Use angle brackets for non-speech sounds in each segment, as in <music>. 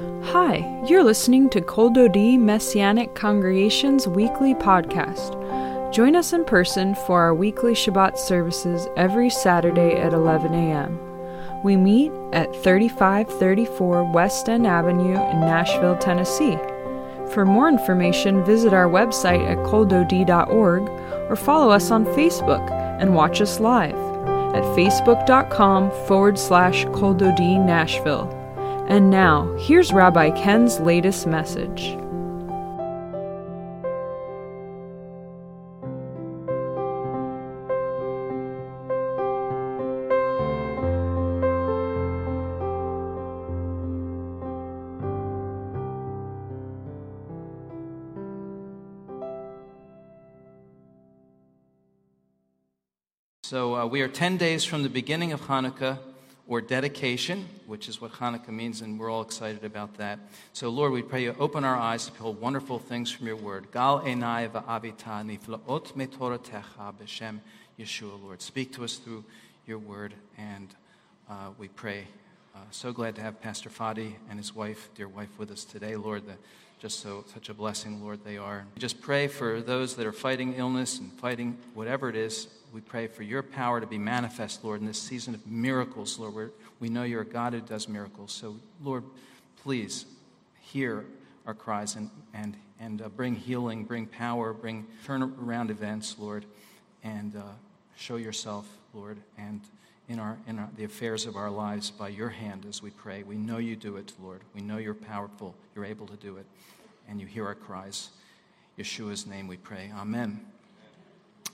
Hi, you're listening to Kol Dodi Messianic Congregation's weekly podcast. Join us in person for our weekly Shabbat services every Saturday at 11 a.m. We meet at 3534 West End Avenue in Nashville, Tennessee. For more information, visit our website at koldodi.org or follow us on Facebook and watch us live at facebook.com forward slash koldodi Nashville. And now, here's Rabbi Ken's latest message. So uh, we are 10 days from the beginning of Hanukkah or dedication, which is what Hanukkah means, and we're all excited about that. So, Lord, we pray you open our eyes to behold wonderful things from your word. Gal enai va'avita niflaot metoratecha b'shem Yeshua, Lord. Speak to us through your word, and uh, we pray. Uh, so glad to have Pastor Fadi and his wife, dear wife, with us today, Lord. The, just so such a blessing, Lord, they are. We just pray for those that are fighting illness and fighting whatever it is we pray for your power to be manifest, Lord, in this season of miracles, Lord. We know you're a God who does miracles. So, Lord, please hear our cries and, and, and uh, bring healing, bring power, bring turn around events, Lord, and uh, show yourself, Lord, and in, our, in our, the affairs of our lives by your hand as we pray. We know you do it, Lord. We know you're powerful, you're able to do it, and you hear our cries. Yeshua's name we pray. Amen.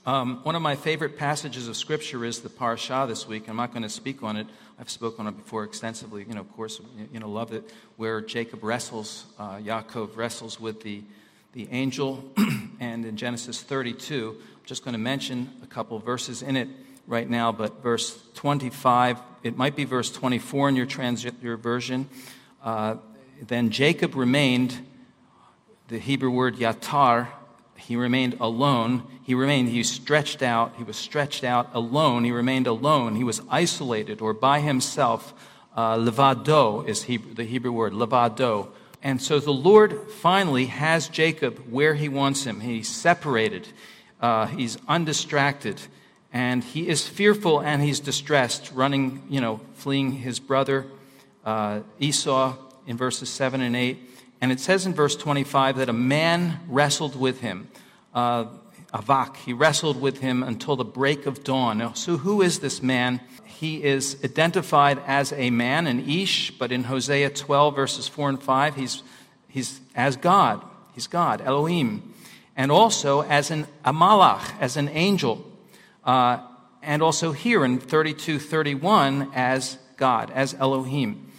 Um, one of my favorite passages of Scripture is the Parashah this week. I'm not going to speak on it. I've spoken on it before extensively. You know, of course, you know, love it. Where Jacob wrestles, uh, Yaakov wrestles with the, the angel. <clears throat> and in Genesis 32, I'm just going to mention a couple verses in it right now, but verse 25, it might be verse 24 in your, trans- your version. Uh, then Jacob remained, the Hebrew word yatar, he remained alone. He remained, he stretched out, he was stretched out alone. He remained alone. He was isolated or by himself. Uh, levado is Hebrew, the Hebrew word, levado. And so the Lord finally has Jacob where he wants him. He's separated, uh, he's undistracted, and he is fearful and he's distressed, running, you know, fleeing his brother uh, Esau in verses 7 and 8. And it says in verse 25 that a man wrestled with him. Uh, Avak, he wrestled with him until the break of dawn. So, who is this man? He is identified as a man, an Ish, but in Hosea 12, verses 4 and 5, he's, he's as God. He's God, Elohim. And also as an Amalach, as an angel. Uh, and also here in 32 31 as God, as Elohim.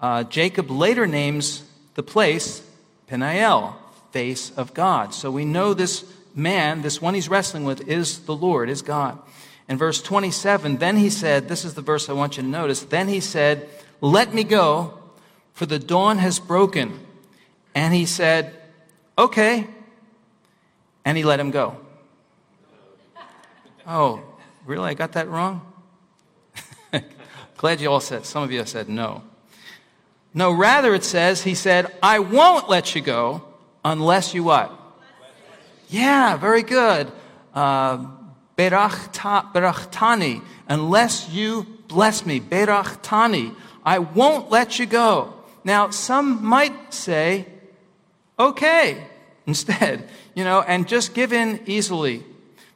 Uh, Jacob later names the place Peniel, face of God. So we know this man, this one he's wrestling with, is the Lord, is God. In verse 27, then he said, This is the verse I want you to notice. Then he said, Let me go, for the dawn has broken. And he said, Okay. And he let him go. Oh, really? I got that wrong? <laughs> Glad you all said, some of you said no. No, rather it says, he said, I won't let you go unless you what? Yeah, very good. Uh, unless you bless me. Berachtani, I won't let you go. Now, some might say, okay, <laughs> instead, you know, and just give in easily.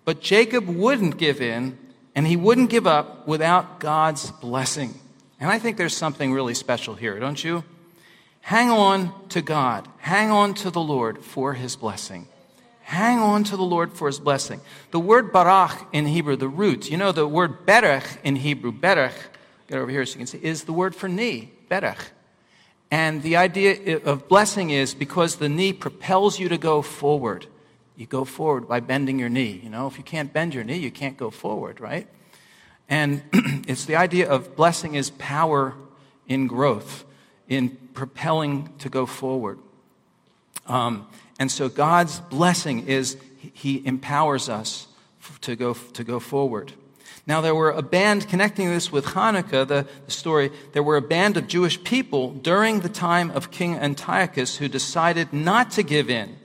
But Jacob wouldn't give in, and he wouldn't give up without God's blessing. And I think there's something really special here, don't you? Hang on to God. Hang on to the Lord for his blessing. Hang on to the Lord for his blessing. The word barach in Hebrew, the root, you know, the word berech in Hebrew, berech, get over here so you can see, is the word for knee, berech. And the idea of blessing is because the knee propels you to go forward. You go forward by bending your knee. You know, if you can't bend your knee, you can't go forward, right? And <clears throat> it's the idea of blessing is power in growth, in propelling to go forward. Um, and so God's blessing is He empowers us to go, to go forward. Now, there were a band, connecting this with Hanukkah, the, the, story, there were a band of Jewish people during the time of King Antiochus who decided not to give in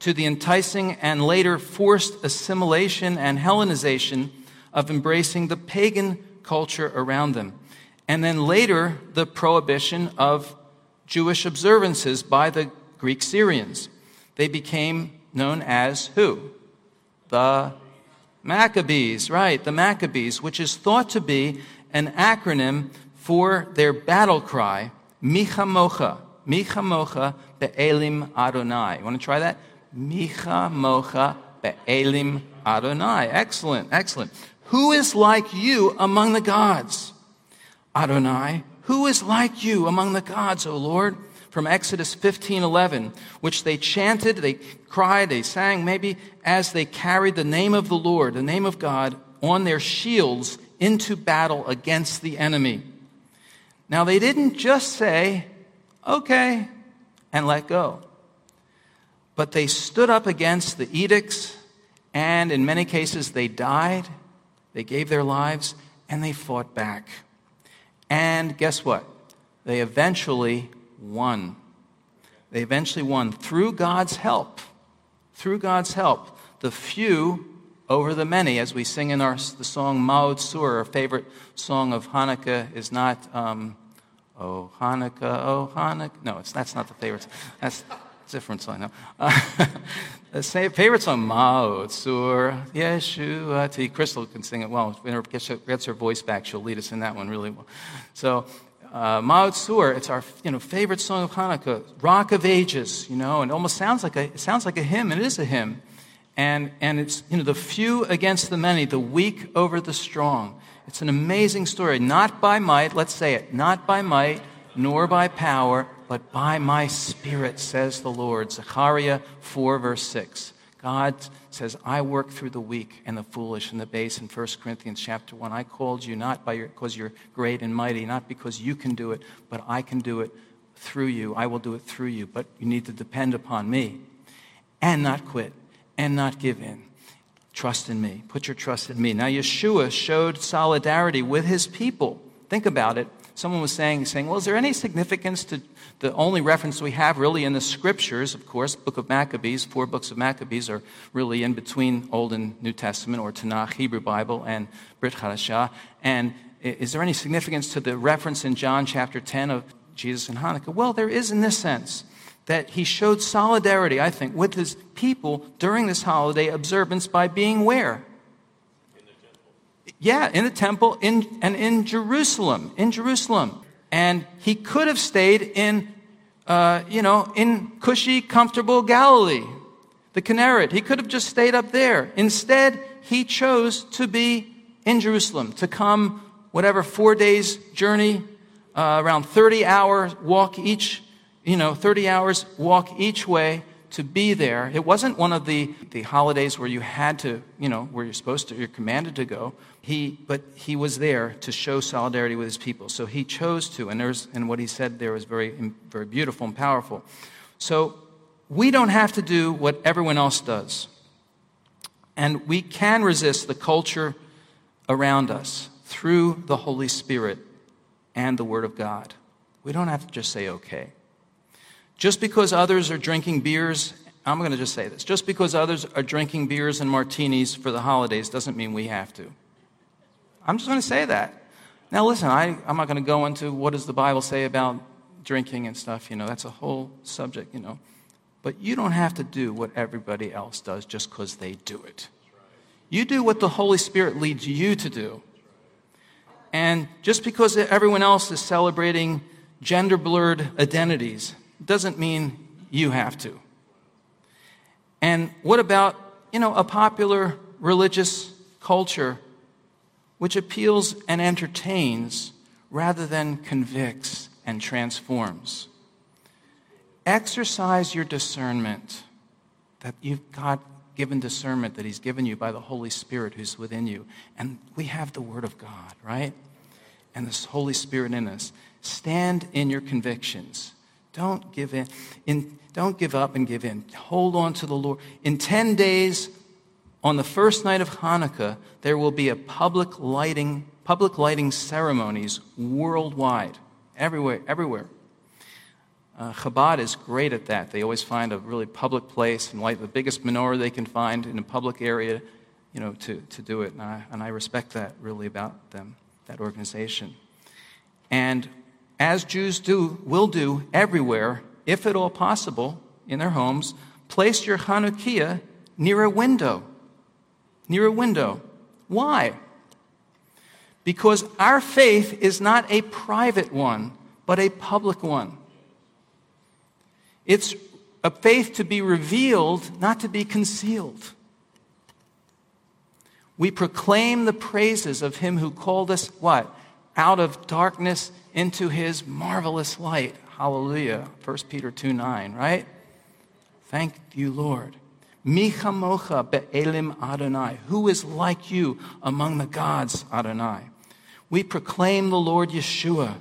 to the enticing and later forced assimilation and Hellenization of embracing the pagan culture around them. And then later, the prohibition of Jewish observances by the Greek Syrians. They became known as who? The Maccabees, right, the Maccabees, which is thought to be an acronym for their battle cry, Micha Mocha, Micha Mocha Be'elim Adonai. You want to try that? Micha Mocha Be'elim Adonai. Excellent, excellent. Who is like you among the gods? Adonai. Who is like you among the gods, O Lord? From Exodus 15:11, which they chanted, they cried, they sang, maybe as they carried the name of the Lord, the name of God, on their shields into battle against the enemy. Now, they didn't just say, okay, and let go, but they stood up against the edicts, and in many cases, they died, they gave their lives, and they fought back. And guess what? They eventually won. They eventually won through God's help through God's help, the few over the many, as we sing in our, the song Ma'oz Tzur, our favorite song of Hanukkah is not, um, Oh Hanukkah, Oh Hanukkah. No, it's, that's not the favorite. That's different song. No. Uh, <laughs> the favorite song, Ma'oz Tzur, Yeshua. Crystal can sing it well. When her gets, her voice back, she'll lead us in that one really well. So, uh, Ma'oz Tzur, it's our you know, favorite song of Hanukkah, Rock of Ages, you know, and almost sounds like a, it sounds like a hymn, and it is a hymn. And, and it's, you know, the few against the many, the weak over the strong. It's an amazing story. Not by might, let's say it, not by might, nor by power, but by my spirit, says the Lord. Zechariah 4, verse 6. God says, I work through the weak and the foolish and the base in 1 Corinthians chapter 1. I called you not by your, because you're great and mighty, not because you can do it, but I can do it through you. I will do it through you, but you need to depend upon me and not quit and not give in. Trust in me. Put your trust in me. Now, Yeshua showed solidarity with his people. Think about it. Someone was saying, saying, well, is there any significance to the only reference we have really in the scriptures, of course, book of Maccabees, four books of Maccabees are really in between Old and New Testament or Tanakh, Hebrew Bible, and Brit Hadashah. And is there any significance to the reference in John chapter 10 of Jesus and Hanukkah? Well, there is in this sense that he showed solidarity, I think, with his people during this holiday observance by being where? Yeah, in the temple in, and in Jerusalem, in Jerusalem. And he could have stayed in, uh, you know, in cushy, comfortable Galilee, the Kinneret. He could have just stayed up there. Instead, he chose to be in Jerusalem, to come, whatever, four days journey, uh, around 30 hours walk each, you know, 30 hours walk each way to be there. It wasn't one of the, the holidays where you had to, you know, where you're supposed to, you're commanded to go. He, but he was there to show solidarity with his people. So he chose to, and, there's, and what he said there was very, very beautiful and powerful. So we don't have to do what everyone else does. And we can resist the culture around us through the Holy Spirit and the Word of God. We don't have to just say, okay. Just because others are drinking beers, I'm going to just say this just because others are drinking beers and martinis for the holidays doesn't mean we have to. I'm just going to say that. Now, listen, I, I'm not going to go into what does the Bible say about drinking and stuff, you know, that's a whole subject, you know. But you don't have to do what everybody else does just because they do it. You do what the Holy Spirit leads you to do. And just because everyone else is celebrating gender blurred identities doesn't mean you have to. And what about, you know, a popular religious culture which appeals and entertains rather than convicts and transforms? Exercise your discernment that you've got given discernment that He's given you by the Holy Spirit who's within you. And we have the Word of God, right? And this Holy Spirit in us. Stand in your convictions. Don't give in. in don't give up and give in. Hold on to the Lord. In 10 days, On the first night of Hanukkah, there will be a public lighting, public lighting ceremonies worldwide, everywhere, everywhere. Uh, Chabad is great at that. They always find a really public place and light the biggest menorah they can find in a public area, you know, to, to do it. And I, and I respect that really about them, that organization. And as Jews do, will do everywhere, if at all possible, in their homes, place your Hanukkah near a window. Near a window. Why? Because our faith is not a private one, but a public one. It's a faith to be revealed, not to be concealed. We proclaim the praises of him who called us what? Out of darkness into his marvelous light. Hallelujah. 1 Peter 2 9, right? Thank you, Lord. Michamocha be'elim Adonai. Who is like you among the gods, Adonai? We proclaim the Lord Yeshua.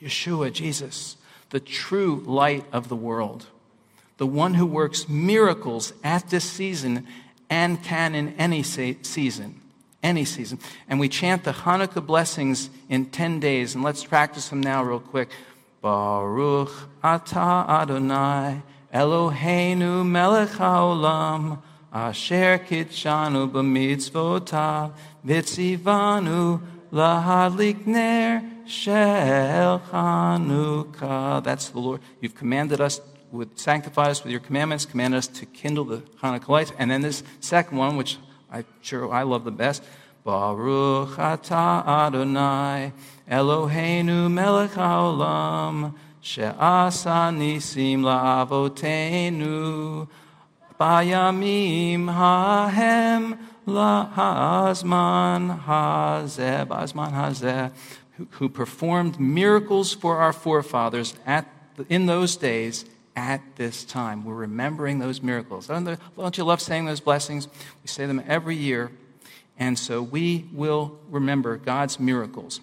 Yeshua, Jesus the true light of the world, the one who works miracles at this season and can in any season. Any season. And we chant the Hanukkah blessings in 10 days, and let's practice them now, real quick. Baruch atah Adonai, Eloheinu melech haolam, asher kitshanu b'mitzvotav, vitzivanu lahadlik ner Shel Chanukah. That's the Lord. You've commanded us, with, sanctified us with your commandments, commanded us to kindle the Hanukkah lights. And then this second one, which I sure I love the best. Baruch atah Adonai Eloheinu melech haolam she'asa nisim la'avotenu bayamim hahem la'azman hazeh ba'azman hazeh who, who performed miracles for our forefathers at, in those days at this time. We're remembering those miracles. Don't you love saying those blessings? We say them every year. And so we will remember God's miracles.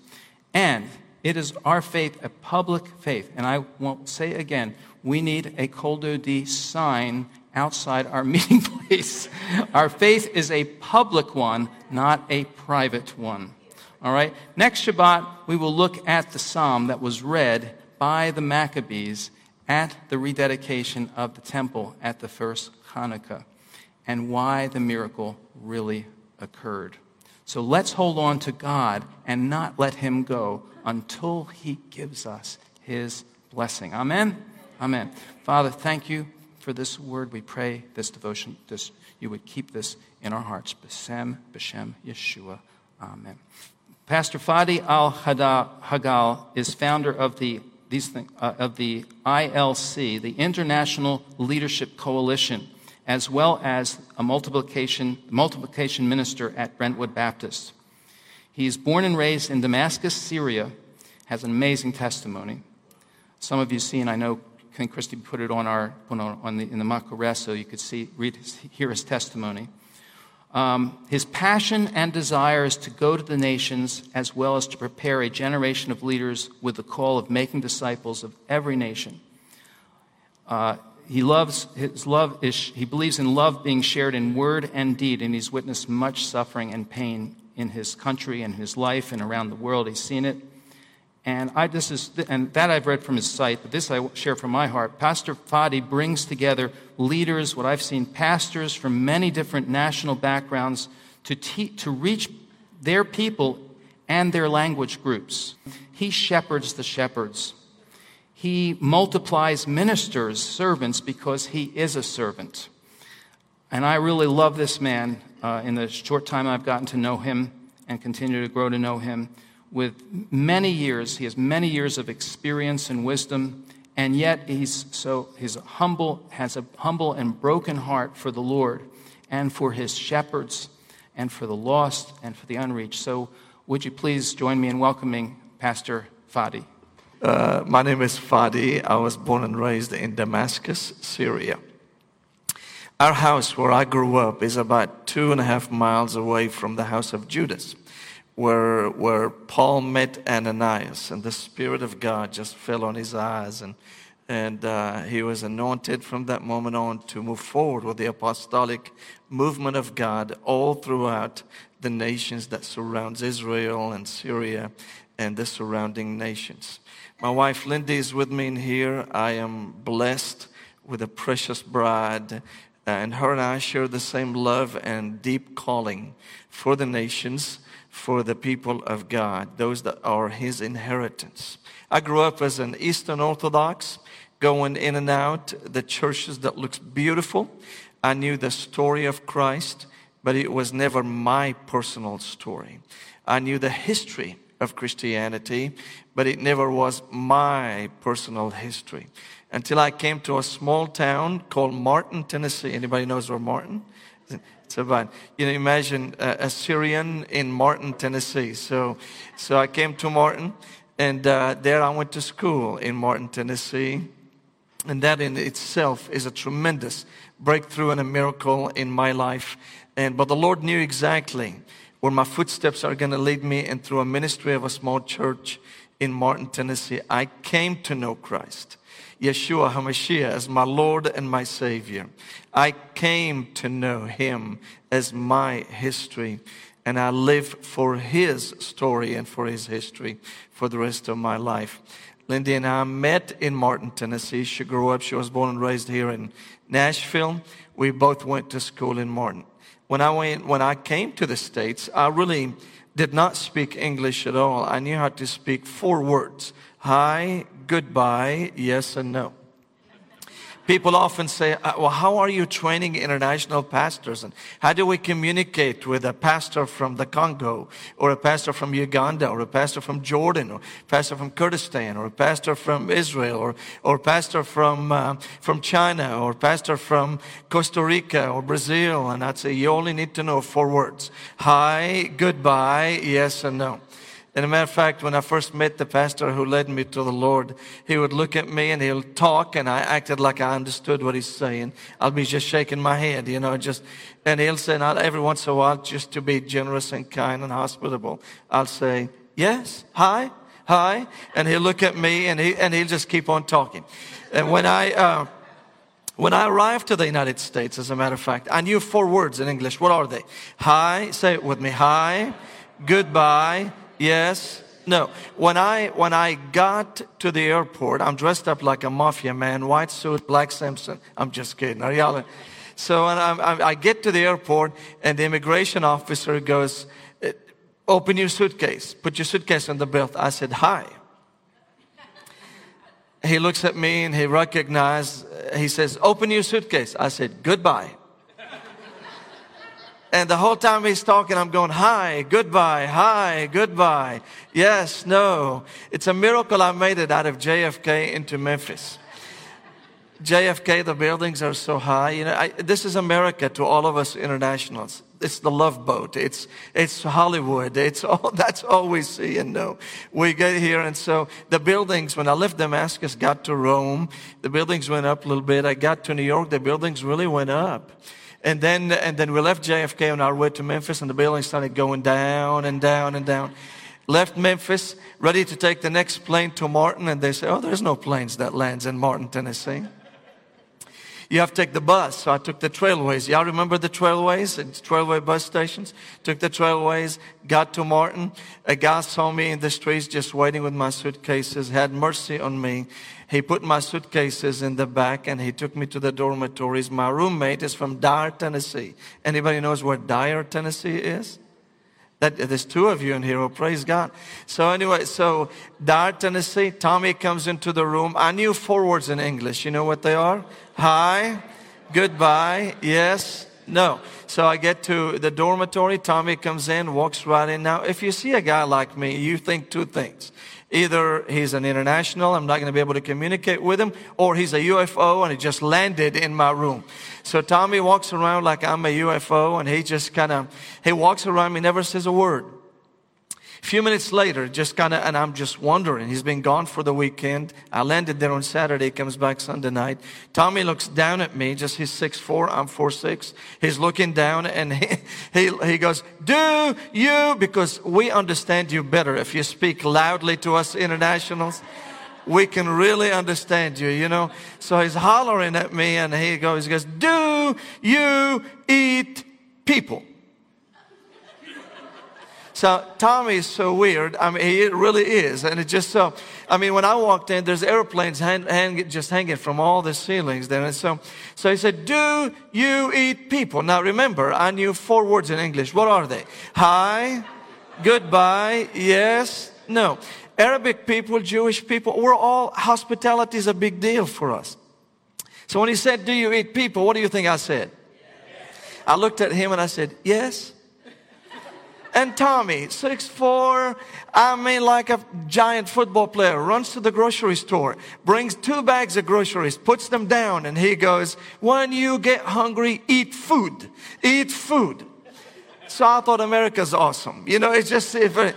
And it is our faith, a public faith. And I won't say again, we need a Kol D sign outside our <laughs> meeting place. Our faith is a public one, not a private one. All right? Next Shabbat, we will look at the psalm that was read by the Maccabees at the rededication of the temple at the first Hanukkah and why the miracle really occurred. So let's hold on to God and not let Him go until He gives us His blessing. Amen? Amen. Father, thank you for this word. We pray this devotion, this, you would keep this in our hearts. Besem, Beshem, Yeshua. Amen. Pastor Fadi Al Hagal is founder of the, these thing, uh, of the ILC, the International Leadership Coalition, as well as a multiplication, multiplication minister at Brentwood Baptist. He's born and raised in Damascus, Syria, has an amazing testimony. Some of you seen, I know King Christy put it on our on the, in the Makkah so you could see read hear his testimony. Um, his passion and desire is to go to the nations as well as to prepare a generation of leaders with the call of making disciples of every nation. Uh, he loves his love is, he believes in love being shared in word and deed, and he's witnessed much suffering and pain in his country and his life and around the world. He's seen it. And I, this is, and that I've read from his site, but this I share from my heart. Pastor Fadi brings together leaders, what I've seen, pastors from many different national backgrounds to, te- to reach their people and their language groups. He shepherds the shepherds. He multiplies ministers, servants, because he is a servant. And I really love this man uh, in the short time I've gotten to know him and continue to grow to know him with many years. He has many years of experience and wisdom, and yet he's so he's humble, has a humble and broken heart for the Lord and for his shepherds and for the lost and for the unreached. So, would you please join me in welcoming Pastor Fadi? Uh, my name is Fadi. I was born and raised in Damascus, Syria. Our house, where I grew up, is about two and a half miles away from the house of Judas where, where Paul met Ananias, and the Spirit of God just fell on his eyes, and And uh, he was anointed from that moment on to move forward with the apostolic movement of God all throughout the nations that surrounds Israel and Syria and the surrounding nations. My wife Lindy is with me in here. I am blessed with a precious bride, and her and I share the same love and deep calling for the nations, for the people of God, those that are His inheritance. I grew up as an Eastern Orthodox, going in and out the churches that looks beautiful. I knew the story of Christ, but it was never my personal story. I knew the history of Christianity, but it never was my personal history. Until I came to a small town called Martin, Tennessee. Anybody knows where Martin? It's about, you know, imagine a, a Syrian in Martin, Tennessee. So, so I came to Martin, and uh, there I went to school in Martin, Tennessee. And that in itself is a tremendous breakthrough and a miracle in my life. And, but the Lord knew exactly where my footsteps are going to lead me and through a ministry of a small church in Martin, Tennessee, I came to know Christ. Yeshua HaMashiach as my Lord and my Savior. I came to know Him as my history, and I live for His story and for His history for the rest of my life. Lindy and I met in Martin, Tennessee. She grew up, she was born and raised here in Nashville. We both went to school in Martin when I went, when I came to the States, I really did not speak English at all. I knew how to speak four words. Hi, goodbye, yes and no. People often say, uh, well, how are you training international pastors? And how do we communicate with a pastor from the Congo or a pastor from Uganda or a pastor from Jordan or a pastor from Kurdistan or a pastor from Israel or, or a pastor from, uh, from China or a pastor from Costa Rica or Brazil? And I'd say, you only need to know four words. Hi, goodbye, yes and no. And a matter of fact, when I first met the pastor who led me to the Lord, he would look at me and he'll talk and I acted like I understood what he's saying. I'll be just shaking my head, you know, just, and he'll say, not every once in a while, just to be generous and kind and hospitable, I'll say, yes, hi, hi. And he'll look at me and he, and he'll just keep on talking. And when I, uh, when I arrived to the United States, as a matter of fact, I knew four words in English. What are they? Hi, say it with me. Hi, goodbye, Yes? No. When I, when I got to the airport, I'm dressed up like a mafia man, white suit, black Simpson. I'm just kidding. Are y'all? So when I, I get to the airport and the immigration officer goes, uh, open your suitcase, put your suitcase on the belt. I said, hi. He looks at me and he recognized, he says, open your suitcase. I said, goodbye. And the whole time he's talking, I'm going, hi, goodbye, hi, goodbye. Yes, no. It's a miracle I made it out of JFK into Memphis. JFK, the buildings are so high. You know, I, this is America to all of us internationals. It's the love boat. It's, it's Hollywood. It's all, <laughs> that's all we see and know. We get here. And so the buildings, when I left Damascus, got to Rome, the buildings went up a little bit. I got to New York, the buildings really went up. And then, and then we left JFK on our way to Memphis, and the building started going down and down and down. Left Memphis, ready to take the next plane to Martin, and they say, "Oh, there's no planes that lands in Martin, Tennessee." You have to take the bus. So I took the trailways. Y'all remember the trailways? It's trailway bus stations. Took the trailways, got to Martin. A guy saw me in the streets just waiting with my suitcases, had mercy on me. He put my suitcases in the back and he took me to the dormitories. My roommate is from Dyer, Tennessee. Anybody knows where Dyer, Tennessee is? That, there's two of you in here. Oh, praise God. So anyway, so Dyer, Tennessee, Tommy comes into the room. I knew four words in English. You know what they are? Hi, goodbye, yes, no. So I get to the dormitory. Tommy comes in, walks right in. Now, if you see a guy like me, you think two things. Either he's an international, I'm not going to be able to communicate with him, or he's a UFO and he just landed in my room. So Tommy walks around like I'm a UFO and he just kind of, he walks around me, never says a word. A few minutes later, just kind of, and I'm just wondering, he's been gone for the weekend. I landed there on Saturday, comes back Sunday night. Tommy looks down at me, just he's six four, I'm four six. He's looking down and <laughs> he, he, he goes, do you, because we understand you better if you speak loudly to us internationals. we can really understand you, you know. So he's hollering at me and he goes, he goes, do you eat people? So Tommy is so weird. I mean, he really is. And it just so, I mean, when I walked in, there's airplanes hang, hang, just hanging from all the ceilings there. And so, so he said, do you eat people? Now remember, I knew four words in English. What are they? Hi, goodbye, yes, no. Arabic people, Jewish people, we're all, hospitality is a big deal for us. So when he said, do you eat people? What do you think I said? Yes. I looked at him and I said, yes. And Tommy, six four, I mean like a giant football player, runs to the grocery store, brings two bags of groceries, puts them down, and he goes, when you get hungry, eat food. Eat food. So I thought America's awesome. You know, it's just, if, uh,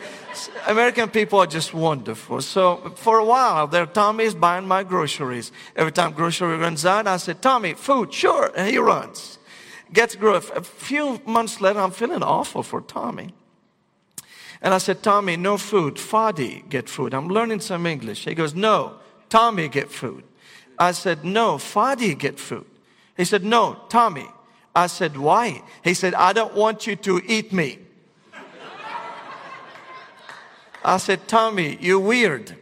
American people are just wonderful. So for a while there, Tommy is buying my groceries. Every time grocery runs out, I said, Tommy, food, sure. And he runs. Gets growth. A few months later, I'm feeling awful for Tommy. And I said, Tommy, no food. Fadi, get food. I'm learning some English. He goes, no, Tommy, get food. I said, no, Fadi, get food. He said, no, Tommy. I said, why? He said, I don't want you to eat me. I said, Tommy, you're weird.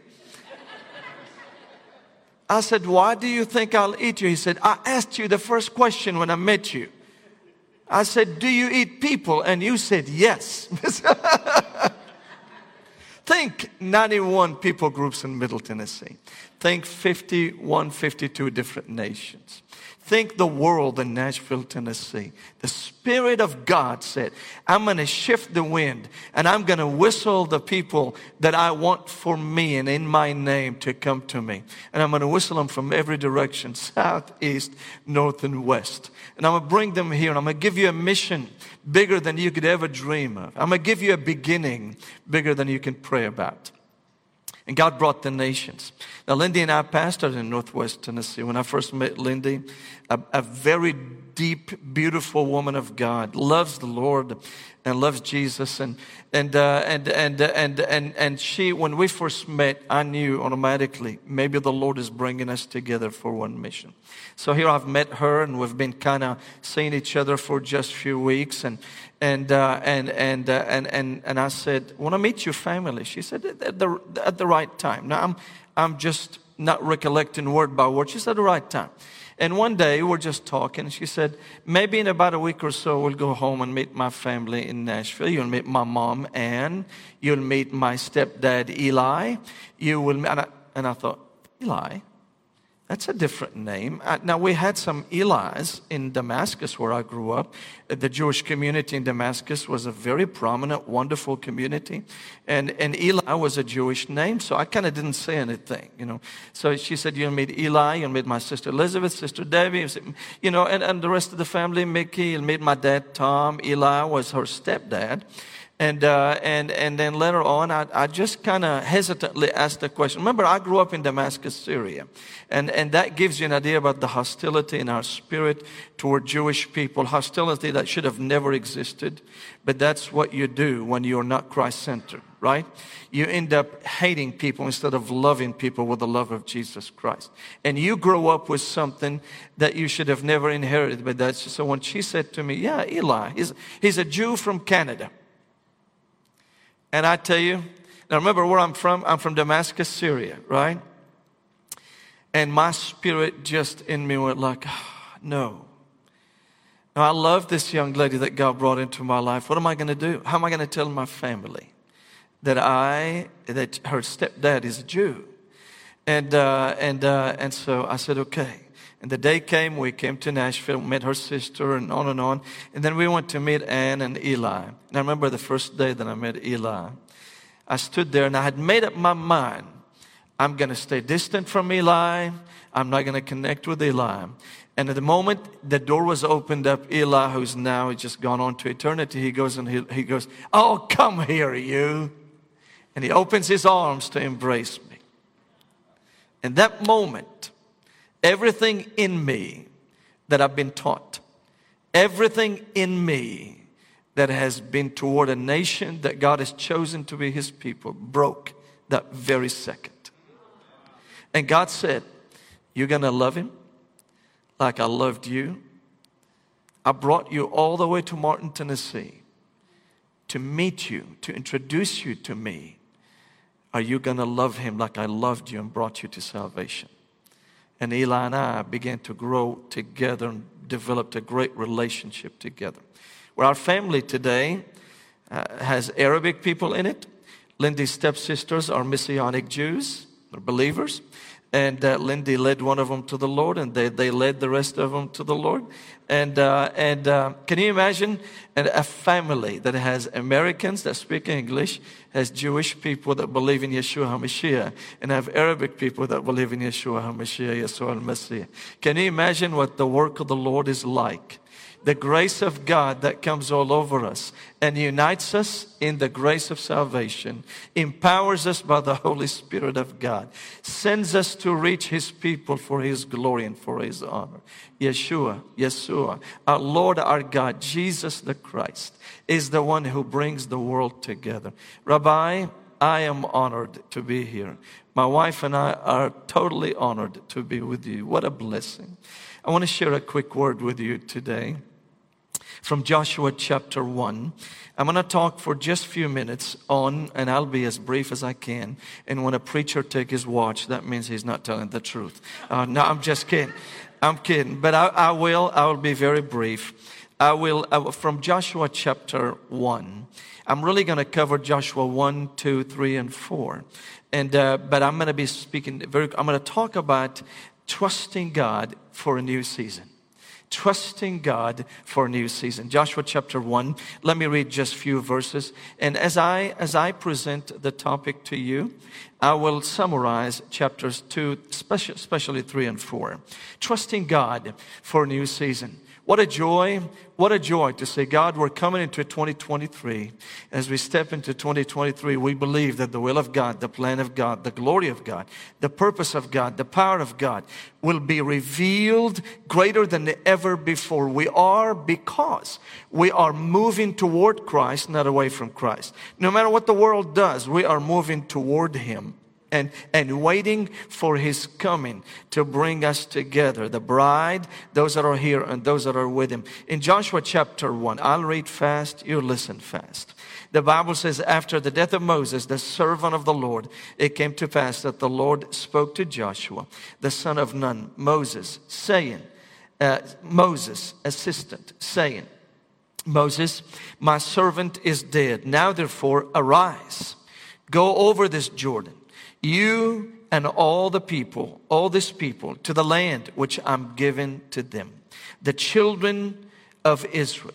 I said, why do you think I'll eat you? He said, I asked you the first question when I met you. I said, do you eat people? And you said, yes. <laughs> Think 91 people groups in Middle Tennessee. Think 51, 52 different nations. Think the world in Nashville, Tennessee. The Spirit of God said, I'm going to shift the wind and I'm going to whistle the people that I want for me and in my name to come to me. And I'm going to whistle them from every direction, south, east, north, and west. And I'm going to bring them here and I'm going to give you a mission bigger than you could ever dream of. I'm going to give you a beginning bigger than you can pray about. And God brought the nations. Now, Lindy and I pastored in Northwest Tennessee. When I first met Lindy, a, a, very deep, beautiful woman of God, loves the Lord and loves Jesus. And, and, uh, and, and, and, and, and she, when we first met, I knew automatically maybe the Lord is bringing us together for one mission. So here I've met her and we've been kind of seeing each other for just a few weeks. And, and, uh, and, and, uh, and, and, and I said, want to meet your family. She said, at the, at the right time. Now, I'm, I'm just not recollecting word by word. She said, the right time. And one day we're just talking. She said, maybe in about a week or so, we'll go home and meet my family in Nashville. You'll meet my mom, Ann. You'll meet my stepdad, Eli. You will, and I, and I thought, Eli? That's a different name. Uh, now, we had some Eli's in Damascus where I grew up. Uh, the Jewish community in Damascus was a very prominent, wonderful community. And, and Eli was a Jewish name, so I kind of didn't say anything, you know. So she said, You'll meet Eli, you'll meet my sister Elizabeth, sister Debbie, you know, and, and the rest of the family, Mickey, you'll meet my dad, Tom. Eli was her stepdad. And, uh, and, and then later on, I, I just kind of hesitantly asked the question. Remember, I grew up in Damascus, Syria. And, and that gives you an idea about the hostility in our spirit toward Jewish people, hostility that should have never existed. But that's what you do when you're not Christ centered, right? You end up hating people instead of loving people with the love of Jesus Christ. And you grow up with something that you should have never inherited. But that's so when she said to me, Yeah, Eli, he's, he's a Jew from Canada. And I tell you, now remember where I'm from? I'm from Damascus, Syria, right? And my spirit just in me went like, oh, no. Now, I love this young lady that God brought into my life. What am I going to do? How am I going to tell my family that I, that her stepdad is a Jew? And, uh, and, uh, and so I said, okay. And the day came, we came to Nashville, met her sister, and on and on. And then we went to meet Ann and Eli. And I remember the first day that I met Eli. I stood there and I had made up my mind I'm going to stay distant from Eli. I'm not going to connect with Eli. And at the moment the door was opened up, Eli, who's now just gone on to eternity, he goes and he, he goes, Oh, come here, you. And he opens his arms to embrace me. In that moment, everything in me that I've been taught, everything in me that has been toward a nation that God has chosen to be his people broke that very second. And God said, You're going to love him like I loved you. I brought you all the way to Martin, Tennessee to meet you, to introduce you to me. Are you going to love him like I loved you and brought you to salvation? And Eli and I began to grow together and developed a great relationship together. Well, our family today uh, has Arabic people in it. Lindy's stepsisters are Messianic Jews, they're believers. And uh, Lindy led one of them to the Lord, and they, they led the rest of them to the Lord. And, uh, and uh, can you imagine a family that has Americans that speak English, has Jewish people that believe in Yeshua HaMashiach, and have Arabic people that believe in Yeshua HaMashiach, Yeshua HaMashiach? Can you imagine what the work of the Lord is like? The grace of God that comes all over us and unites us in the grace of salvation, empowers us by the Holy Spirit of God, sends us to reach His people for His glory and for His honor. Yeshua, Yeshua, our Lord, our God, Jesus the Christ, is the one who brings the world together. Rabbi, I am honored to be here. My wife and I are totally honored to be with you. What a blessing. I want to share a quick word with you today from Joshua chapter 1. I'm going to talk for just a few minutes on, and I'll be as brief as I can. And when a preacher takes his watch, that means he's not telling the truth. Uh, no, I'm just kidding. I'm kidding. But I, I will, I will be very brief. I will, will, from Joshua chapter 1. I'm really going to cover Joshua 1, 2, 3, and 4. And, uh, but I'm going to be speaking very, I'm going to talk about trusting God for a new season trusting God for a new season. Joshua chapter 1. Let me read just a few verses. And as I, as I present the topic to you, I will summarize chapters 2, especially 3 and 4. Trusting God for a new season. What a joy, what a joy to say, God, we're coming into 2023. As we step into 2023, we believe that the will of God, the plan of God, the glory of God, the purpose of God, the power of God will be revealed greater than ever before. We are because we are moving toward Christ, not away from Christ. No matter what the world does, we are moving toward Him and, and waiting for his coming to bring us together. The bride, those that are here and those that are with him. In Joshua chapter 1, I'll read fast, you listen fast. The Bible says, after the death of Moses, the servant of the Lord, it came to pass that the Lord spoke to Joshua, the son of Nun, Moses, saying, uh, Moses, assistant, saying, Moses, my servant is dead. Now therefore arise, go over this Jordan you and all the people, all this people, to the land which I'm giving to them, the children of Israel.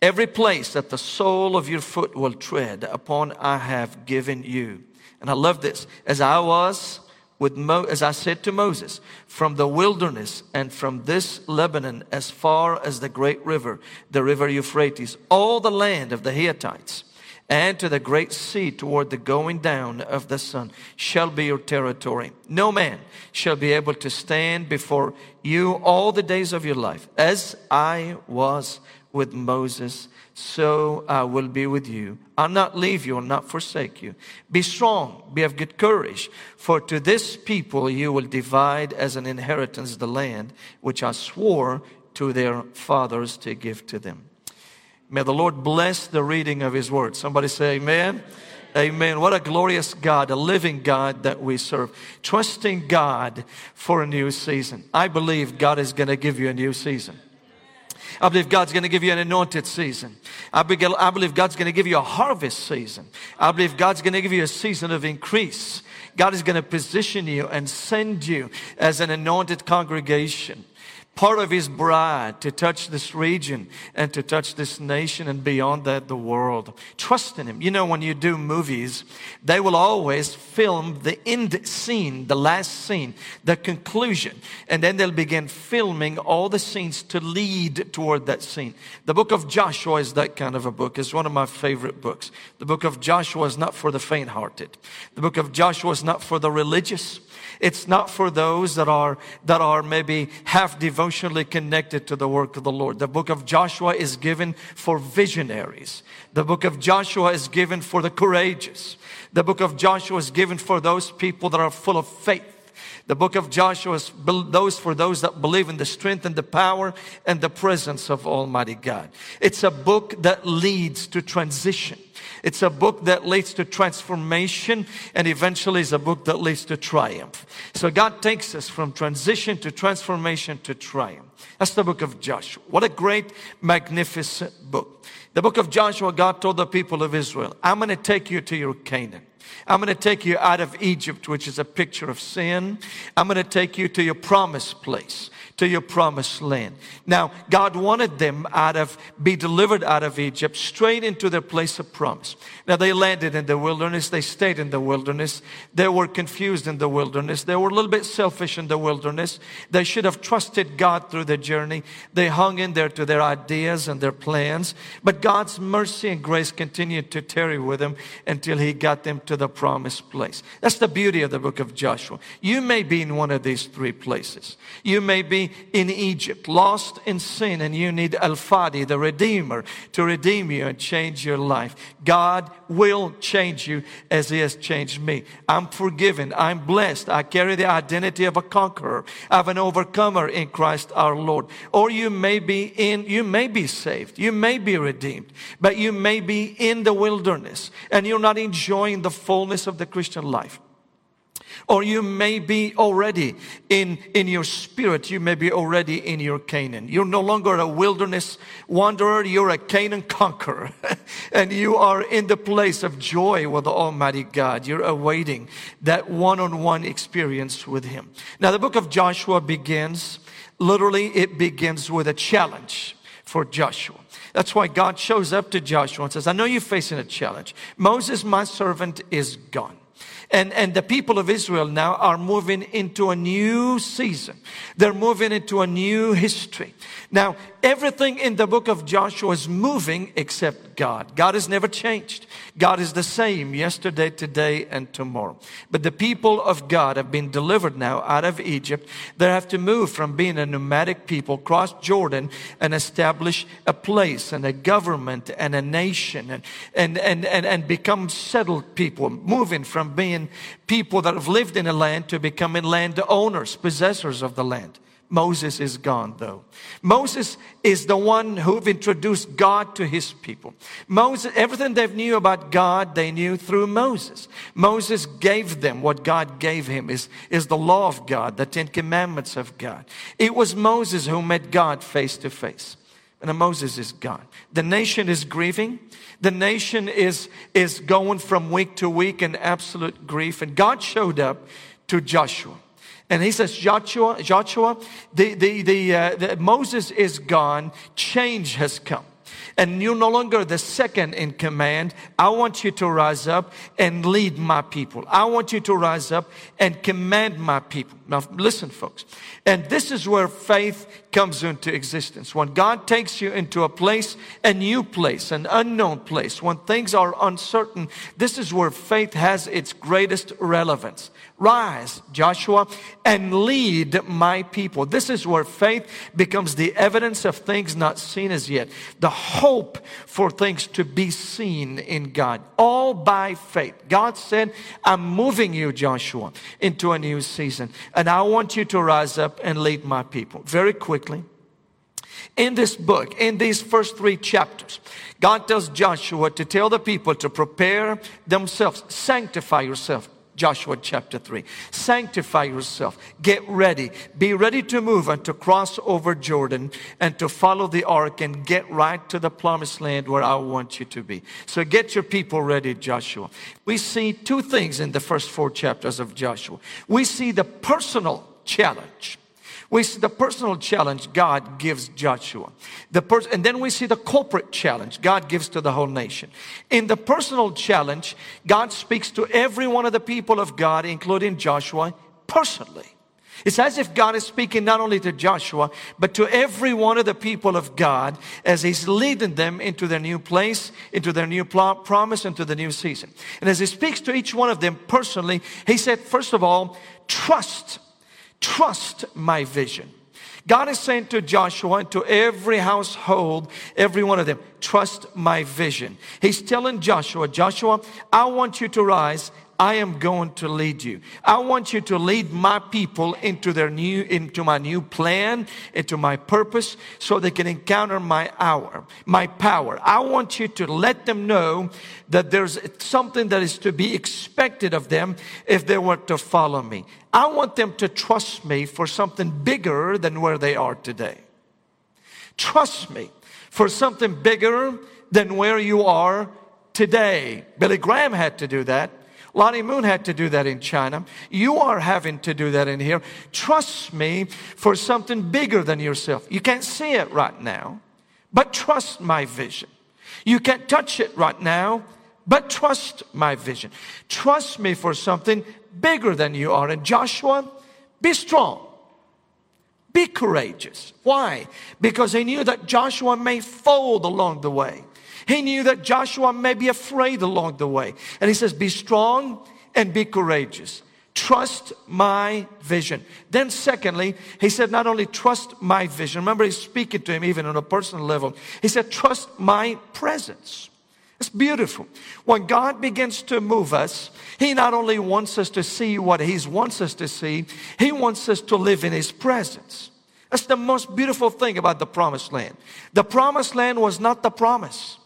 Every place that the sole of your foot will tread upon, I have given you. And I love this. As I was with Mo, as I said to Moses, from the wilderness and from this Lebanon as far as the great river, the river Euphrates, all the land of the Hittites and to the great sea toward the going down of the sun shall be your territory. No man shall be able to stand before you all the days of your life. As I was with Moses, so I will be with you. I'll not leave you, I'll not forsake you. Be strong, be of good courage, for to this people you will divide as an inheritance the land which I swore to their fathers to give to them. May the Lord bless the reading of His Word. Somebody say, Amen. Amen. What a glorious God, a living God that we serve. Trusting God for a new season. I believe God is going to give you a new season. I believe God's going to give you an anointed season. I believe God's going to give you a harvest season. I believe God's going to give you a season of increase. God is going to position you and send you as an anointed congregation part of his bride to touch this region and to touch this nation and beyond that the world. Trust in him. You know, when you do movies, they will always film the end scene, the last scene, the conclusion, and then they'll begin filming all the scenes to lead toward that scene. The book of Joshua is that kind of a book. It's one of my favorite books. The book of Joshua is not for the faint hearted. The book of Joshua is not for the religious. It's not for those that are, that are maybe half devotionally connected to the work of the Lord. The book of Joshua is given for visionaries. The book of Joshua is given for the courageous. The book of Joshua is given for those people that are full of faith The book of Joshua is those for those that believe in the strength and the power and the presence of Almighty God. It's a book that leads to transition. It's a book that leads to transformation and eventually is a book that leads to triumph. So God takes us from transition to transformation to triumph. That's the book of Joshua. What a great, magnificent book. The book of Joshua, God told the people of Israel, I'm going to take you to your Canaan. I'm going to take you out of Egypt, which is a picture of sin. I'm going to take you to your promised place to your promised land. Now, God wanted them out of, be delivered out of Egypt straight into their place of promise. Now, they landed in the wilderness. They stayed in the wilderness. They were confused in the wilderness. They were a little bit selfish in the wilderness. They should have trusted God through the journey. They hung in there to their ideas and their plans. But God's mercy and grace continued to tarry with them until He got them to the promised place. That's the beauty of the book of Joshua. You may be in one of these three places. You may be in Egypt, lost in sin, and you need Al Fadi, the Redeemer, to redeem you and change your life. God will change you as He has changed me. I'm forgiven. I'm blessed. I carry the identity of a conqueror, of an overcomer in Christ our Lord. Or you may be in, you may be saved. You may be redeemed, but you may be in the wilderness and you're not enjoying the fullness of the Christian life. Or you may be already in, in your spirit, you may be already in your Canaan. You're no longer a wilderness wanderer, you're a Canaan conqueror. <laughs> and you are in the place of joy with the Almighty God. You're awaiting that one on one experience with Him. Now, the book of Joshua begins, literally, it begins with a challenge for Joshua. That's why God shows up to Joshua and says, I know you're facing a challenge. Moses, my servant, is gone. And, and the people of Israel now are moving into a new season. They're moving into a new history. Now, everything in the book of Joshua is moving except God. God has never changed. God is the same yesterday, today, and tomorrow. But the people of God have been delivered now out of Egypt. They have to move from being a nomadic people, cross Jordan, and establish a place and a government and a nation and, and, and, and, and become settled people, moving from being people that have lived in a land to becoming land owners, possessors of the land. Moses is gone though. Moses is the one who introduced God to his people. Moses, everything they knew about God, they knew through Moses. Moses gave them what God gave him is, is the law of God, the Ten Commandments of God. It was Moses who met God face to face. And Moses is gone. The nation is grieving. The nation is, is going from week to week in absolute grief. And God showed up to Joshua. And he says, Joshua, Joshua, the, the, the, uh, the, Moses is gone. Change has come. And you're no longer the second in command. I want you to rise up and lead my people. I want you to rise up and command my people. Now, listen, folks. And this is where faith comes into existence. When God takes you into a place, a new place, an unknown place, when things are uncertain, this is where faith has its greatest relevance. Rise, Joshua, and lead my people. This is where faith becomes the evidence of things not seen as yet, the hope for things to be seen in God, all by faith. God said, I'm moving you, Joshua, into a new season, and I want you to rise up and lead my people. Very quickly, in this book, in these first three chapters, God tells Joshua to tell the people to prepare themselves, sanctify yourself, Joshua chapter 3. Sanctify yourself. Get ready. Be ready to move and to cross over Jordan and to follow the ark and get right to the promised land where I want you to be. So get your people ready, Joshua. We see two things in the first four chapters of Joshua. We see the personal challenge we see the personal challenge God gives Joshua. The and then we see the corporate challenge God gives to the whole nation. In the personal challenge, God speaks to every one of the people of God, including Joshua, personally. It's as if God is speaking not only to Joshua, but to every one of the people of God as He's leading them into their new place, into their new pl- promise, into the new season. And as He speaks to each one of them personally, He said, first of all, trust Trust my vision. God is saying to Joshua and to every household, every one of them, trust my vision. He's telling Joshua, Joshua, I want you to rise I am going to lead you. I want you to lead my people into their new, into my new plan, into my purpose, so they can encounter my hour, my power. I want you to let them know that there's something that is to be expected of them if they were to follow me. I want them to trust me for something bigger than where they are today. Trust me for something bigger than where you are today. Billy Graham had to do that. Lottie Moon had to do that in China. You are having to do that in here. Trust me for something bigger than yourself. You can't see it right now, but trust my vision. You can't touch it right now, but trust my vision. Trust me for something bigger than you are. And Joshua, be strong. Be courageous. Why? Because he knew that Joshua may fold along the way. He knew that Joshua may be afraid along the way. And he says, Be strong and be courageous. Trust my vision. Then, secondly, he said, Not only trust my vision, remember, he's speaking to him even on a personal level. He said, Trust my presence. It's beautiful. When God begins to move us, He not only wants us to see what He wants us to see, He wants us to live in His presence. That's the most beautiful thing about the promised land. The promised land was not the promise.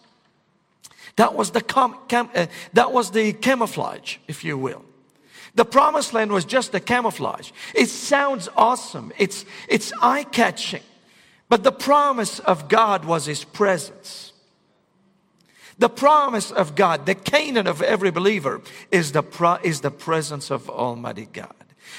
That was the, cam, cam, uh, that was the camouflage, if you will. The promised land was just the camouflage. It sounds awesome. It's, it's eye catching. But the promise of God was His presence. The promise of God, the Canaan of every believer, is the, pro, is the presence of Almighty God.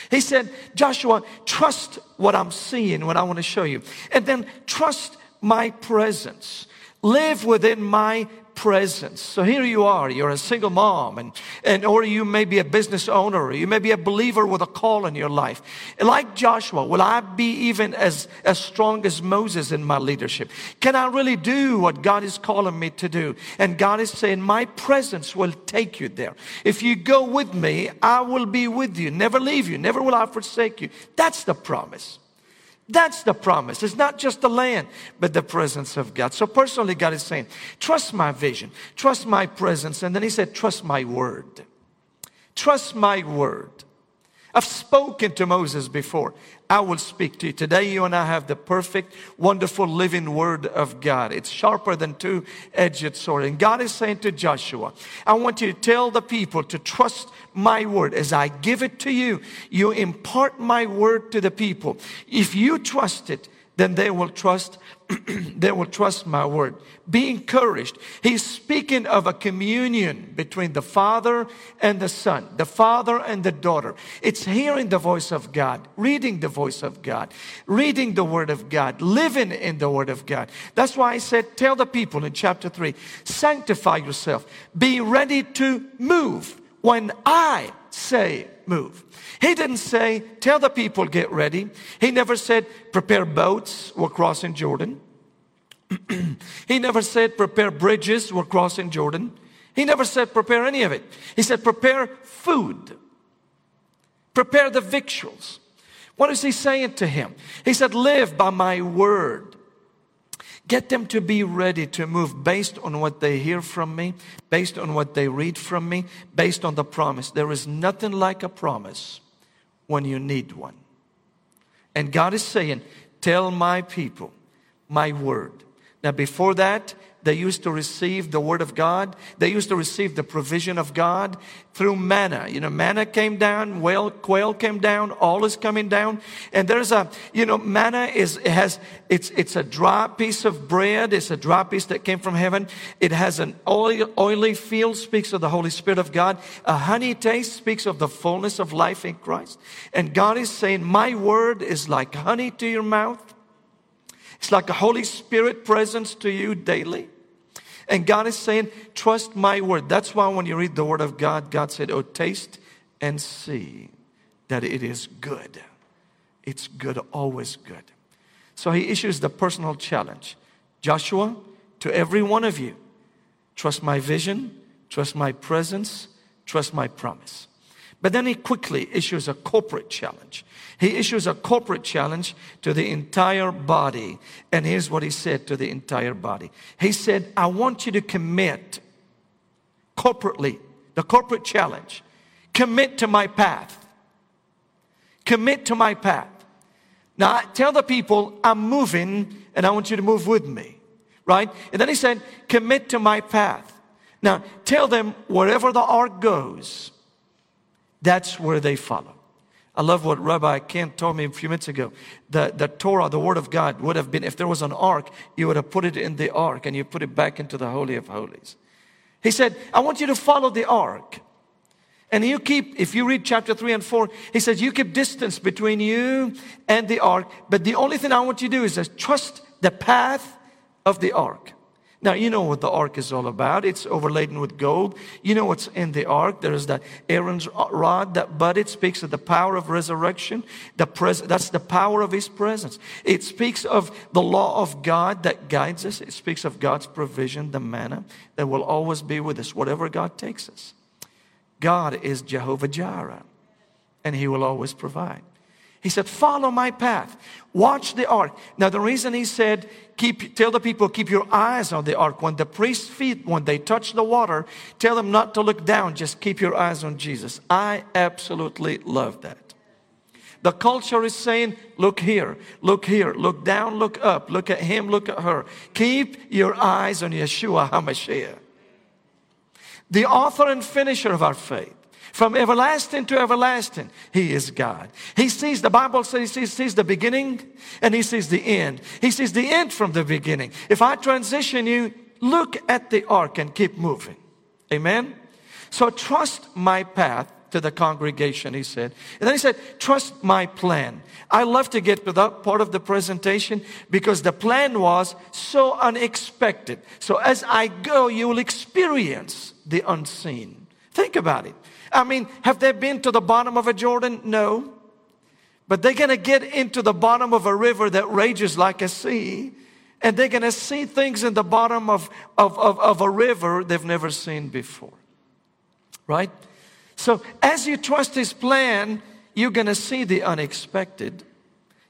He said, Joshua, trust what I'm seeing, what I want to show you. And then trust my presence. Live within my presence. So here you are, you're a single mom, and, and or you may be a business owner, or you may be a believer with a call in your life. Like Joshua, will I be even as, as strong as Moses in my leadership? Can I really do what God is calling me to do? And God is saying, My presence will take you there. If you go with me, I will be with you, never leave you, never will I forsake you. That's the promise. That's the promise. It's not just the land, but the presence of God. So personally, God is saying, trust my vision, trust my presence. And then he said, trust my word. Trust my word. I've spoken to Moses before. I will speak to you. Today, you and I have the perfect, wonderful, living word of God. It's sharper than two edged sword. And God is saying to Joshua, I want you to tell the people to trust my word. As I give it to you, you impart my word to the people. If you trust it, then they will trust <clears throat> they will trust my word. Be encouraged. He's speaking of a communion between the Father and the Son, the Father and the daughter. It's hearing the voice of God, reading the voice of God, reading the Word of God, living in the Word of God. That's why I said, tell the people in chapter 3, sanctify yourself, be ready to move when I say move. He didn't say, tell the people, get ready. He never said, prepare boats, we're crossing Jordan. <clears throat> he never said, prepare bridges, we're crossing Jordan. He never said, prepare any of it. He said, prepare food. Prepare the victuals. What is he saying to him? He said, live by my word. Get them to be ready to move based on what they hear from me, based on what they read from me, based on the promise. There is nothing like a promise when you need one. And God is saying, Tell my people my word. Now, before that, they used to receive the word of God. They used to receive the provision of God through manna. You know, manna came down, whale, quail came down, all is coming down. And there's a, you know, manna is, it has, it's, it's a dry piece of bread. It's a dry piece that came from heaven. It has an oily, oily feel, speaks of the Holy Spirit of God. A honey taste speaks of the fullness of life in Christ. And God is saying, my word is like honey to your mouth it's like a Holy Spirit presence to you daily. And God is saying, trust my word. That's why when you read the word of God, God said, oh, taste and see that it is good. It's good, always good. So he issues the personal challenge. Joshua, to every one of you, trust my vision, trust my presence, trust my promise. But then he quickly issues a corporate challenge. He issues a corporate challenge to the entire body. And here's what he said to the entire body He said, I want you to commit corporately, the corporate challenge, commit to my path. Commit to my path. Now, tell the people, I'm moving and I want you to move with me. Right? And then he said, commit to my path. Now, tell them wherever the ark goes, that's where they follow. I love what Rabbi Ken told me a few minutes ago. The, the Torah, the Word of God, would have been, if there was an ark, you would have put it in the ark and you put it back into the Holy of Holies. He said, I want you to follow the ark. And you keep, if you read chapter 3 and 4, he says, you keep distance between you and the ark. But the only thing I want you to do is just trust the path of the ark. Now, you know what the ark is all about. It's overladen with gold. You know what's in the ark. There is that Aaron's rod, that bud. It speaks of the power of resurrection. The pres- that's the power of his presence. It speaks of the law of God that guides us. It speaks of God's provision, the manna that will always be with us, whatever God takes us. God is Jehovah Jireh, and he will always provide. He said, Follow my path. Watch the ark. Now, the reason he said, keep, Tell the people, keep your eyes on the ark. When the priest's feet, when they touch the water, tell them not to look down. Just keep your eyes on Jesus. I absolutely love that. The culture is saying, Look here, look here, look down, look up, look at him, look at her. Keep your eyes on Yeshua HaMashiach, the author and finisher of our faith. From everlasting to everlasting, He is God. He sees, the Bible says He sees the beginning and He sees the end. He sees the end from the beginning. If I transition you, look at the ark and keep moving. Amen? So trust my path to the congregation, he said. And then he said, trust my plan. I love to get to that part of the presentation because the plan was so unexpected. So as I go, you will experience the unseen. Think about it. I mean, have they been to the bottom of a Jordan? No. But they're going to get into the bottom of a river that rages like a sea. And they're going to see things in the bottom of, of, of, of a river they've never seen before. Right? So as you trust His plan, you're going to see the unexpected.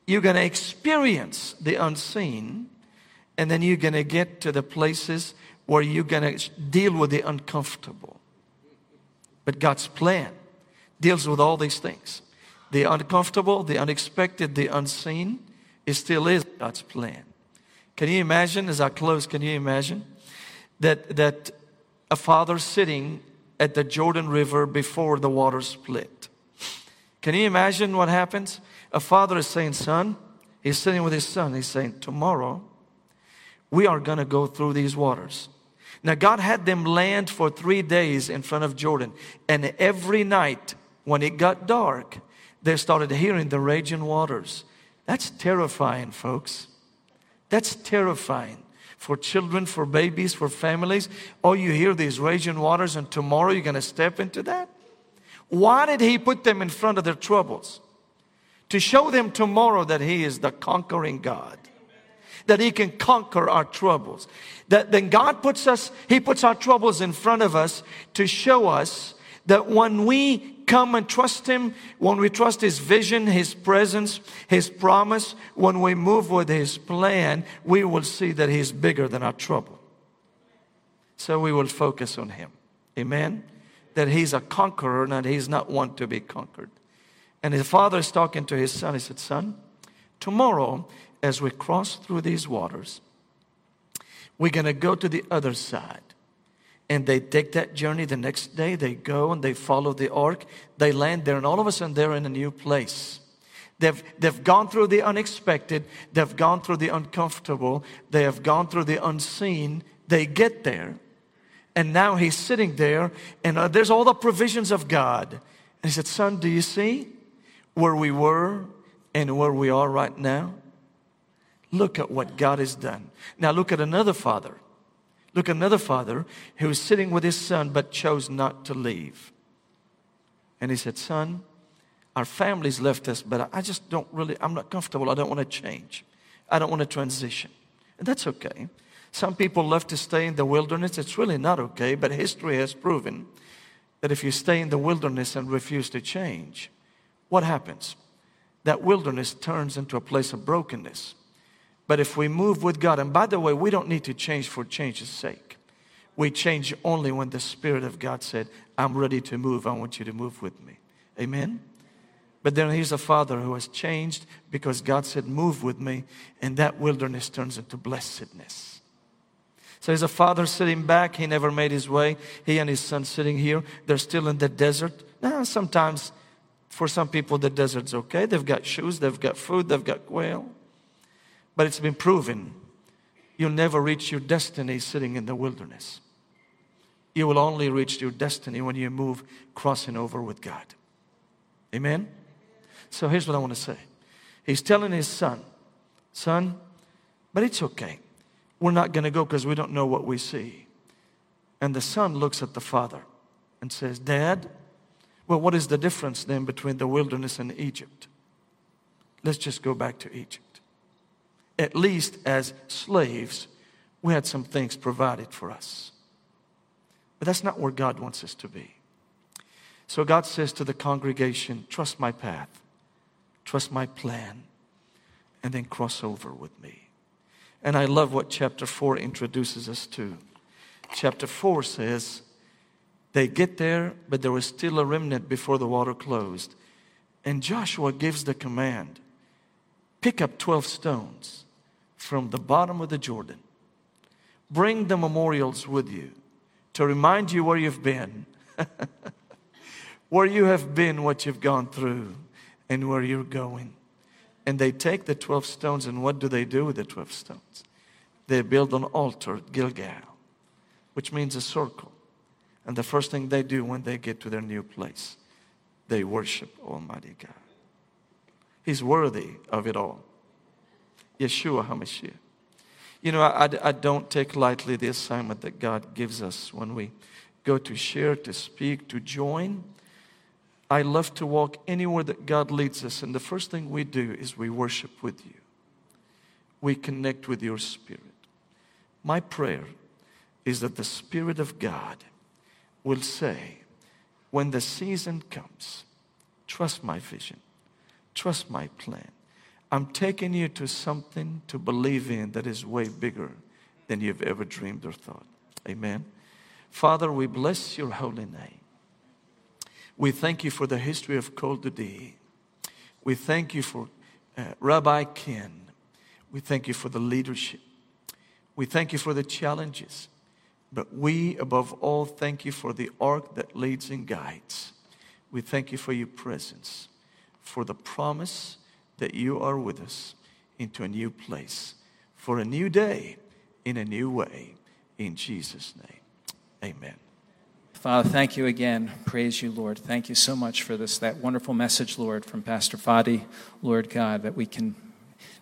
You're going to experience the unseen. And then you're going to get to the places where you're going to deal with the uncomfortable. But God's plan deals with all these things. The uncomfortable, the unexpected, the unseen, it still is God's plan. Can you imagine, as I close, can you imagine that, that a father sitting at the Jordan River before the water split? Can you imagine what happens? A father is saying, Son, he's sitting with his son, he's saying, Tomorrow, we are going to go through these waters. Now, God had them land for three days in front of Jordan. And every night, when it got dark, they started hearing the raging waters. That's terrifying, folks. That's terrifying for children, for babies, for families. Oh, you hear these raging waters, and tomorrow you're going to step into that? Why did He put them in front of their troubles? To show them tomorrow that He is the conquering God that He can conquer our troubles. That then God puts us, He puts our troubles in front of us to show us that when we come and trust Him, when we trust His vision, His presence, His promise, when we move with His plan, we will see that He's bigger than our trouble. So we will focus on Him. Amen? That He's a conqueror and He's not one to be conquered. And His Father is talking to His Son. He said, Son, tomorrow as we cross through these waters, we're going to go to the other side. And they take that journey the next day. They go and they follow the ark. They land there, and all of a sudden they're in a new place. They've, they've gone through the unexpected. They've gone through the uncomfortable. They have gone through the unseen. They get there. And now he's sitting there, and uh, there's all the provisions of God. And he said, Son, do you see where we were and where we are right now? Look at what God has done. Now look at another father. Look at another father who was sitting with his son but chose not to leave. And he said, Son, our family's left us, but I just don't really, I'm not comfortable. I don't want to change. I don't want to transition. And that's okay. Some people love to stay in the wilderness. It's really not okay, but history has proven that if you stay in the wilderness and refuse to change, what happens? That wilderness turns into a place of brokenness. But if we move with God, and by the way, we don't need to change for change's sake. We change only when the Spirit of God said, I'm ready to move. I want you to move with me. Amen? But then here's a father who has changed because God said, Move with me, and that wilderness turns into blessedness. So there's a father sitting back. He never made his way. He and his son sitting here. They're still in the desert. Now, sometimes for some people, the desert's okay. They've got shoes, they've got food, they've got quail. But it's been proven you'll never reach your destiny sitting in the wilderness. You will only reach your destiny when you move crossing over with God. Amen? So here's what I want to say. He's telling his son, Son, but it's okay. We're not going to go because we don't know what we see. And the son looks at the father and says, Dad, well, what is the difference then between the wilderness and Egypt? Let's just go back to Egypt. At least as slaves, we had some things provided for us. But that's not where God wants us to be. So God says to the congregation, Trust my path, trust my plan, and then cross over with me. And I love what chapter 4 introduces us to. Chapter 4 says, They get there, but there was still a remnant before the water closed. And Joshua gives the command pick up 12 stones from the bottom of the Jordan. Bring the memorials with you to remind you where you've been, <laughs> where you have been, what you've gone through, and where you're going. And they take the 12 stones, and what do they do with the 12 stones? They build an altar at Gilgal, which means a circle. And the first thing they do when they get to their new place, they worship Almighty God. He's worthy of it all. Yeshua HaMashiach. You know, I, I, don't take lightly the assignment that God gives us when we go to share, to speak, to join. I love to walk anywhere that God leads us, and the first thing we do is we worship with you. We connect with your spirit. My prayer is that the Spirit of God will say, when the season comes, trust my vision, trust my plan. I'm taking you to something to believe in that is way bigger than you've ever dreamed or thought. Amen. Father, we bless your holy name. We thank you for the history of Kol Dodi. We thank you for uh, Rabbi Ken. We thank you for the leadership. We thank you for the challenges. But we, above all, thank you for the ark that leads and guides. We thank you for your presence, for the promise that you are with us into a new place for a new day in a new way. In Jesus' name, amen. Father, thank you again. Praise you, Lord. Thank you so much for this, that wonderful message, Lord, from Pastor Fadi, Lord God, that we can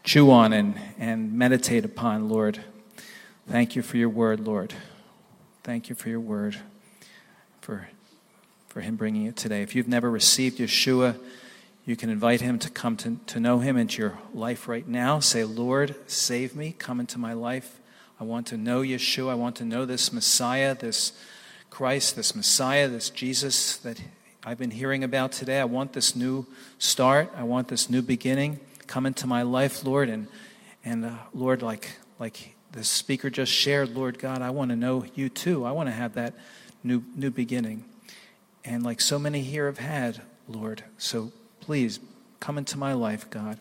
chew on and, and meditate upon, Lord. Thank you for your word, Lord. Thank you for your word, for, for him bringing it today. If you've never received Yeshua, you can invite him to come to, to know him into your life right now. Say, Lord, save me. Come into my life. I want to know Yeshua. I want to know this Messiah, this Christ, this Messiah, this Jesus that I've been hearing about today. I want this new start. I want this new beginning. Come into my life, Lord. And, and uh, Lord, like, like the speaker just shared, Lord God, I want to know you too. I want to have that new, new beginning. And like so many here have had, Lord. So please come into my life, God.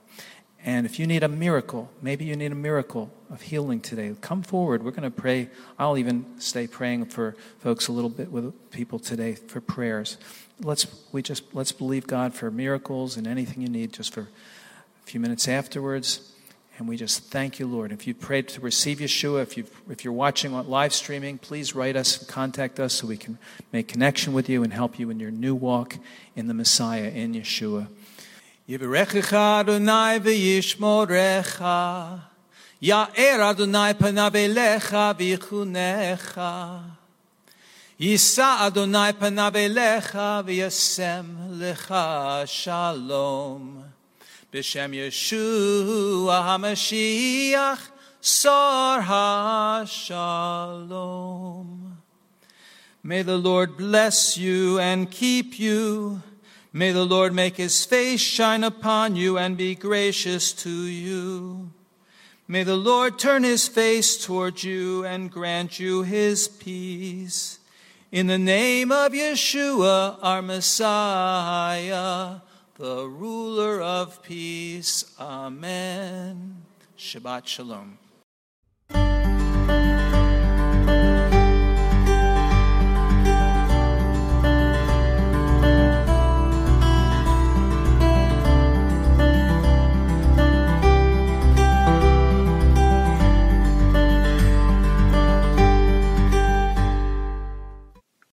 And if you need a miracle, maybe you need a miracle of healing today, come forward. We're going to pray. I'll even stay praying for folks a little bit with people today for prayers. Let's we just let's believe God for miracles and anything you need just for a few minutes afterwards. And we just thank you, Lord. If you prayed to receive Yeshua, if, you if you're watching on live streaming, please write us and contact us so we can make connection with you and help you in your new walk in the Messiah, in Yeshua. Yivrechecha Adonai v'yishmorecha. Ya'er Adonai panav elecha v'yichunecha Yisa Adonai panav elecha v'yasem lecha shalom. B'Shem Yeshua HaMashiach Sor HaShalom. May the Lord bless you and keep you. May the Lord make his face shine upon you and be gracious to you. May the Lord turn his face toward you and grant you his peace. In the name of Yeshua, our Messiah, the ruler of peace. Amen. Shabbat Shalom.